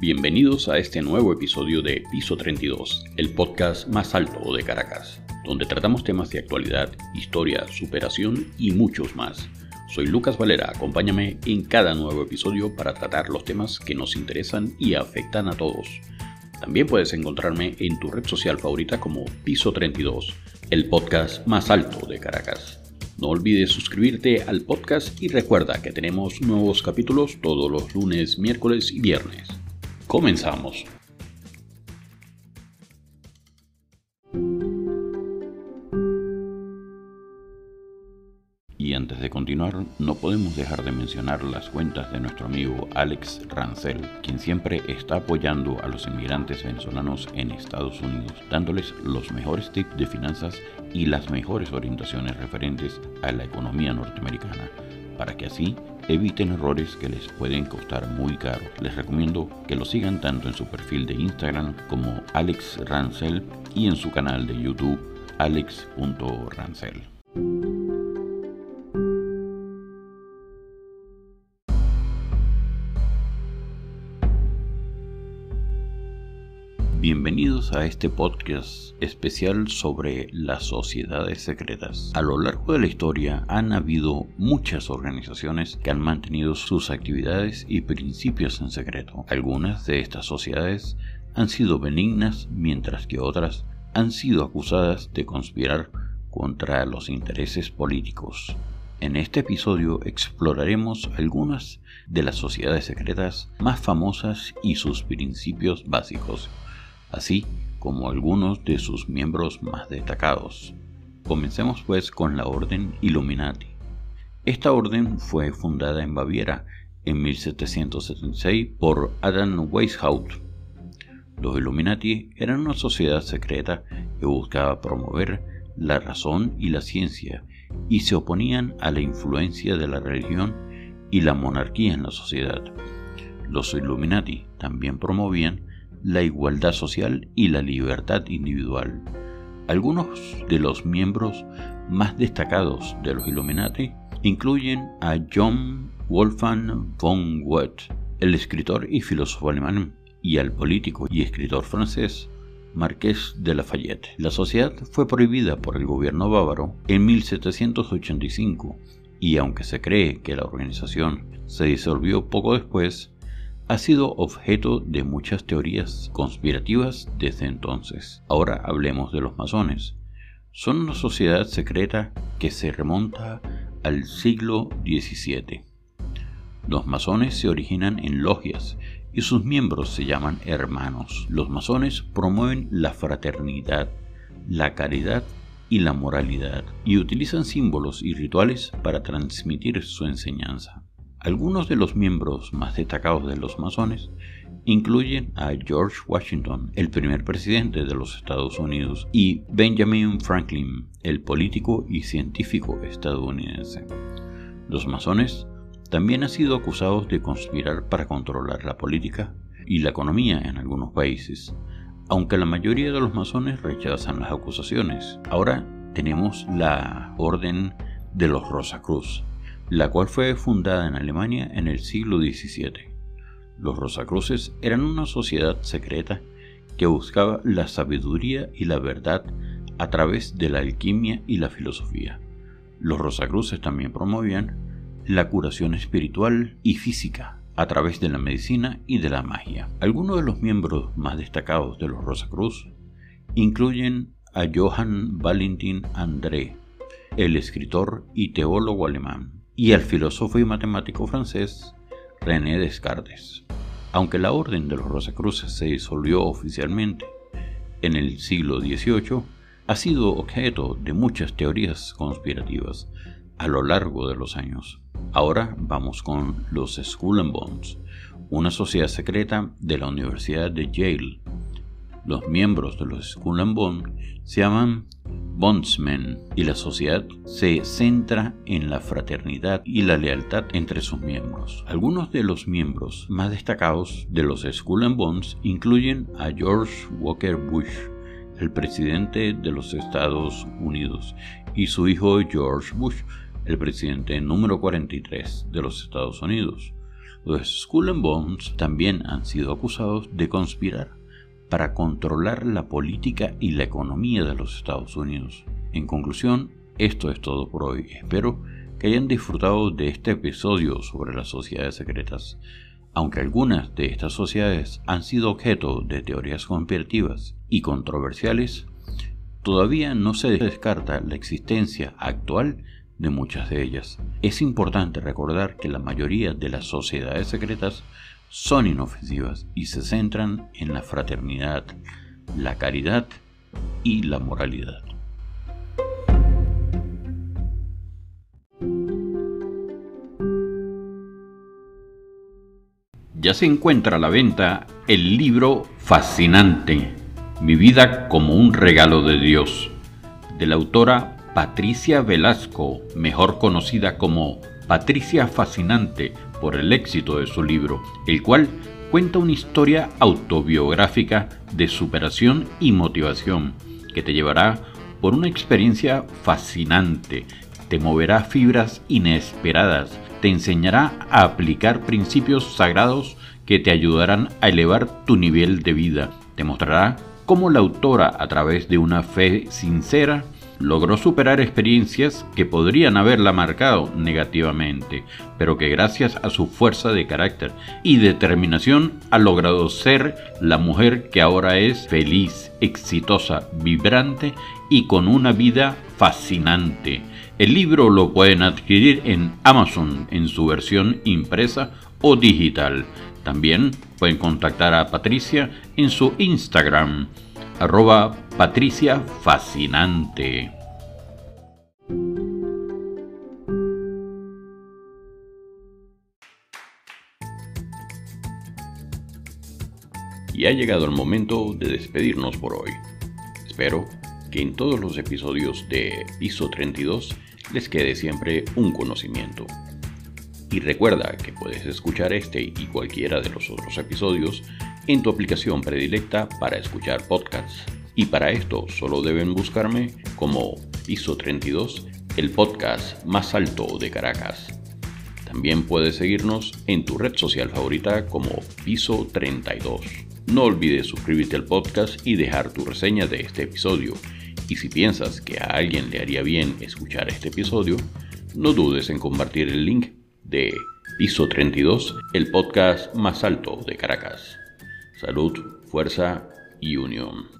Bienvenidos a este nuevo episodio de Piso 32, el podcast más alto de Caracas, donde tratamos temas de actualidad, historia, superación y muchos más. Soy Lucas Valera, acompáñame en cada nuevo episodio para tratar los temas que nos interesan y afectan a todos. También puedes encontrarme en tu red social favorita como Piso 32, el podcast más alto de Caracas. No olvides suscribirte al podcast y recuerda que tenemos nuevos capítulos todos los lunes, miércoles y viernes. Comenzamos. Y antes de continuar, no podemos dejar de mencionar las cuentas de nuestro amigo Alex Rancel, quien siempre está apoyando a los inmigrantes venezolanos en Estados Unidos, dándoles los mejores tips de finanzas y las mejores orientaciones referentes a la economía norteamericana, para que así eviten errores que les pueden costar muy caro. Les recomiendo que lo sigan tanto en su perfil de Instagram como Alex Rancel y en su canal de YouTube alex.rancel. Bienvenidos a este podcast especial sobre las sociedades secretas. A lo largo de la historia han habido muchas organizaciones que han mantenido sus actividades y principios en secreto. Algunas de estas sociedades han sido benignas mientras que otras han sido acusadas de conspirar contra los intereses políticos. En este episodio exploraremos algunas de las sociedades secretas más famosas y sus principios básicos así como algunos de sus miembros más destacados. Comencemos pues con la Orden Illuminati. Esta orden fue fundada en Baviera en 1776 por Adam Weishaupt. Los Illuminati eran una sociedad secreta que buscaba promover la razón y la ciencia y se oponían a la influencia de la religión y la monarquía en la sociedad. Los Illuminati también promovían la igualdad social y la libertad individual. Algunos de los miembros más destacados de los Illuminati incluyen a John Wolfgang von Goethe, el escritor y filósofo alemán, y al político y escritor francés Marqués de Lafayette. La sociedad fue prohibida por el gobierno bávaro en 1785 y aunque se cree que la organización se disolvió poco después, ha sido objeto de muchas teorías conspirativas desde entonces. Ahora hablemos de los masones. Son una sociedad secreta que se remonta al siglo XVII. Los masones se originan en logias y sus miembros se llaman hermanos. Los masones promueven la fraternidad, la caridad y la moralidad y utilizan símbolos y rituales para transmitir su enseñanza. Algunos de los miembros más destacados de los masones incluyen a George Washington, el primer presidente de los Estados Unidos, y Benjamin Franklin, el político y científico estadounidense. Los masones también han sido acusados de conspirar para controlar la política y la economía en algunos países, aunque la mayoría de los masones rechazan las acusaciones. Ahora tenemos la Orden de los Rosacruz, la cual fue fundada en Alemania en el siglo XVII. Los Rosacruces eran una sociedad secreta que buscaba la sabiduría y la verdad a través de la alquimia y la filosofía. Los Rosacruces también promovían la curación espiritual y física a través de la medicina y de la magia. Algunos de los miembros más destacados de los Rosacruz incluyen a Johann Valentin André, el escritor y teólogo alemán, y al filósofo y matemático francés René Descartes. Aunque la Orden de los Rosacruces se disolvió oficialmente en el siglo XVIII, ha sido objeto de muchas teorías conspirativas a lo largo de los años. Ahora vamos con los Skull and Bones, una sociedad secreta de la Universidad de Yale. Los miembros de los Skull and Bones se llaman bondsmen y la sociedad se centra en la fraternidad y la lealtad entre sus miembros. Algunos de los miembros más destacados de los Skull and Bones incluyen a George Walker Bush, el presidente de los Estados Unidos, y su hijo George Bush, el presidente número 43 de los Estados Unidos. Los Skull and Bones también han sido acusados de conspirar para controlar la política y la economía de los Estados Unidos. En conclusión, esto es todo por hoy. Espero que hayan disfrutado de este episodio sobre las sociedades secretas. Aunque algunas de estas sociedades han sido objeto de teorías conspirativas y controversiales, todavía no se descarta la existencia actual de muchas de ellas. Es importante recordar que la mayoría de las sociedades secretas son inofensivas y se centran en la fraternidad, la caridad y la moralidad. Ya se encuentra a la venta el libro fascinante, Mi vida como un regalo de Dios, de la autora Patricia Velasco, mejor conocida como Patricia Fascinante por el éxito de su libro, el cual cuenta una historia autobiográfica de superación y motivación que te llevará por una experiencia fascinante, te moverá fibras inesperadas, te enseñará a aplicar principios sagrados que te ayudarán a elevar tu nivel de vida, te mostrará cómo la autora, a través de una fe sincera, logró superar experiencias que podrían haberla marcado negativamente, pero que gracias a su fuerza de carácter y determinación ha logrado ser la mujer que ahora es feliz, exitosa, vibrante y con una vida fascinante. El libro lo pueden adquirir en Amazon en su versión impresa o digital. También pueden contactar a Patricia en su Instagram arroba Patricia Fascinante. Y ha llegado el momento de despedirnos por hoy. Espero que en todos los episodios de Piso 32 les quede siempre un conocimiento. Y recuerda que puedes escuchar este y cualquiera de los otros episodios en tu aplicación predilecta para escuchar podcasts. Y para esto solo deben buscarme como Piso 32, el podcast más alto de Caracas. También puedes seguirnos en tu red social favorita como Piso 32. No olvides suscribirte al podcast y dejar tu reseña de este episodio. Y si piensas que a alguien le haría bien escuchar este episodio, no dudes en compartir el link de Piso 32, el podcast más alto de Caracas. Salud, fuerza y unión.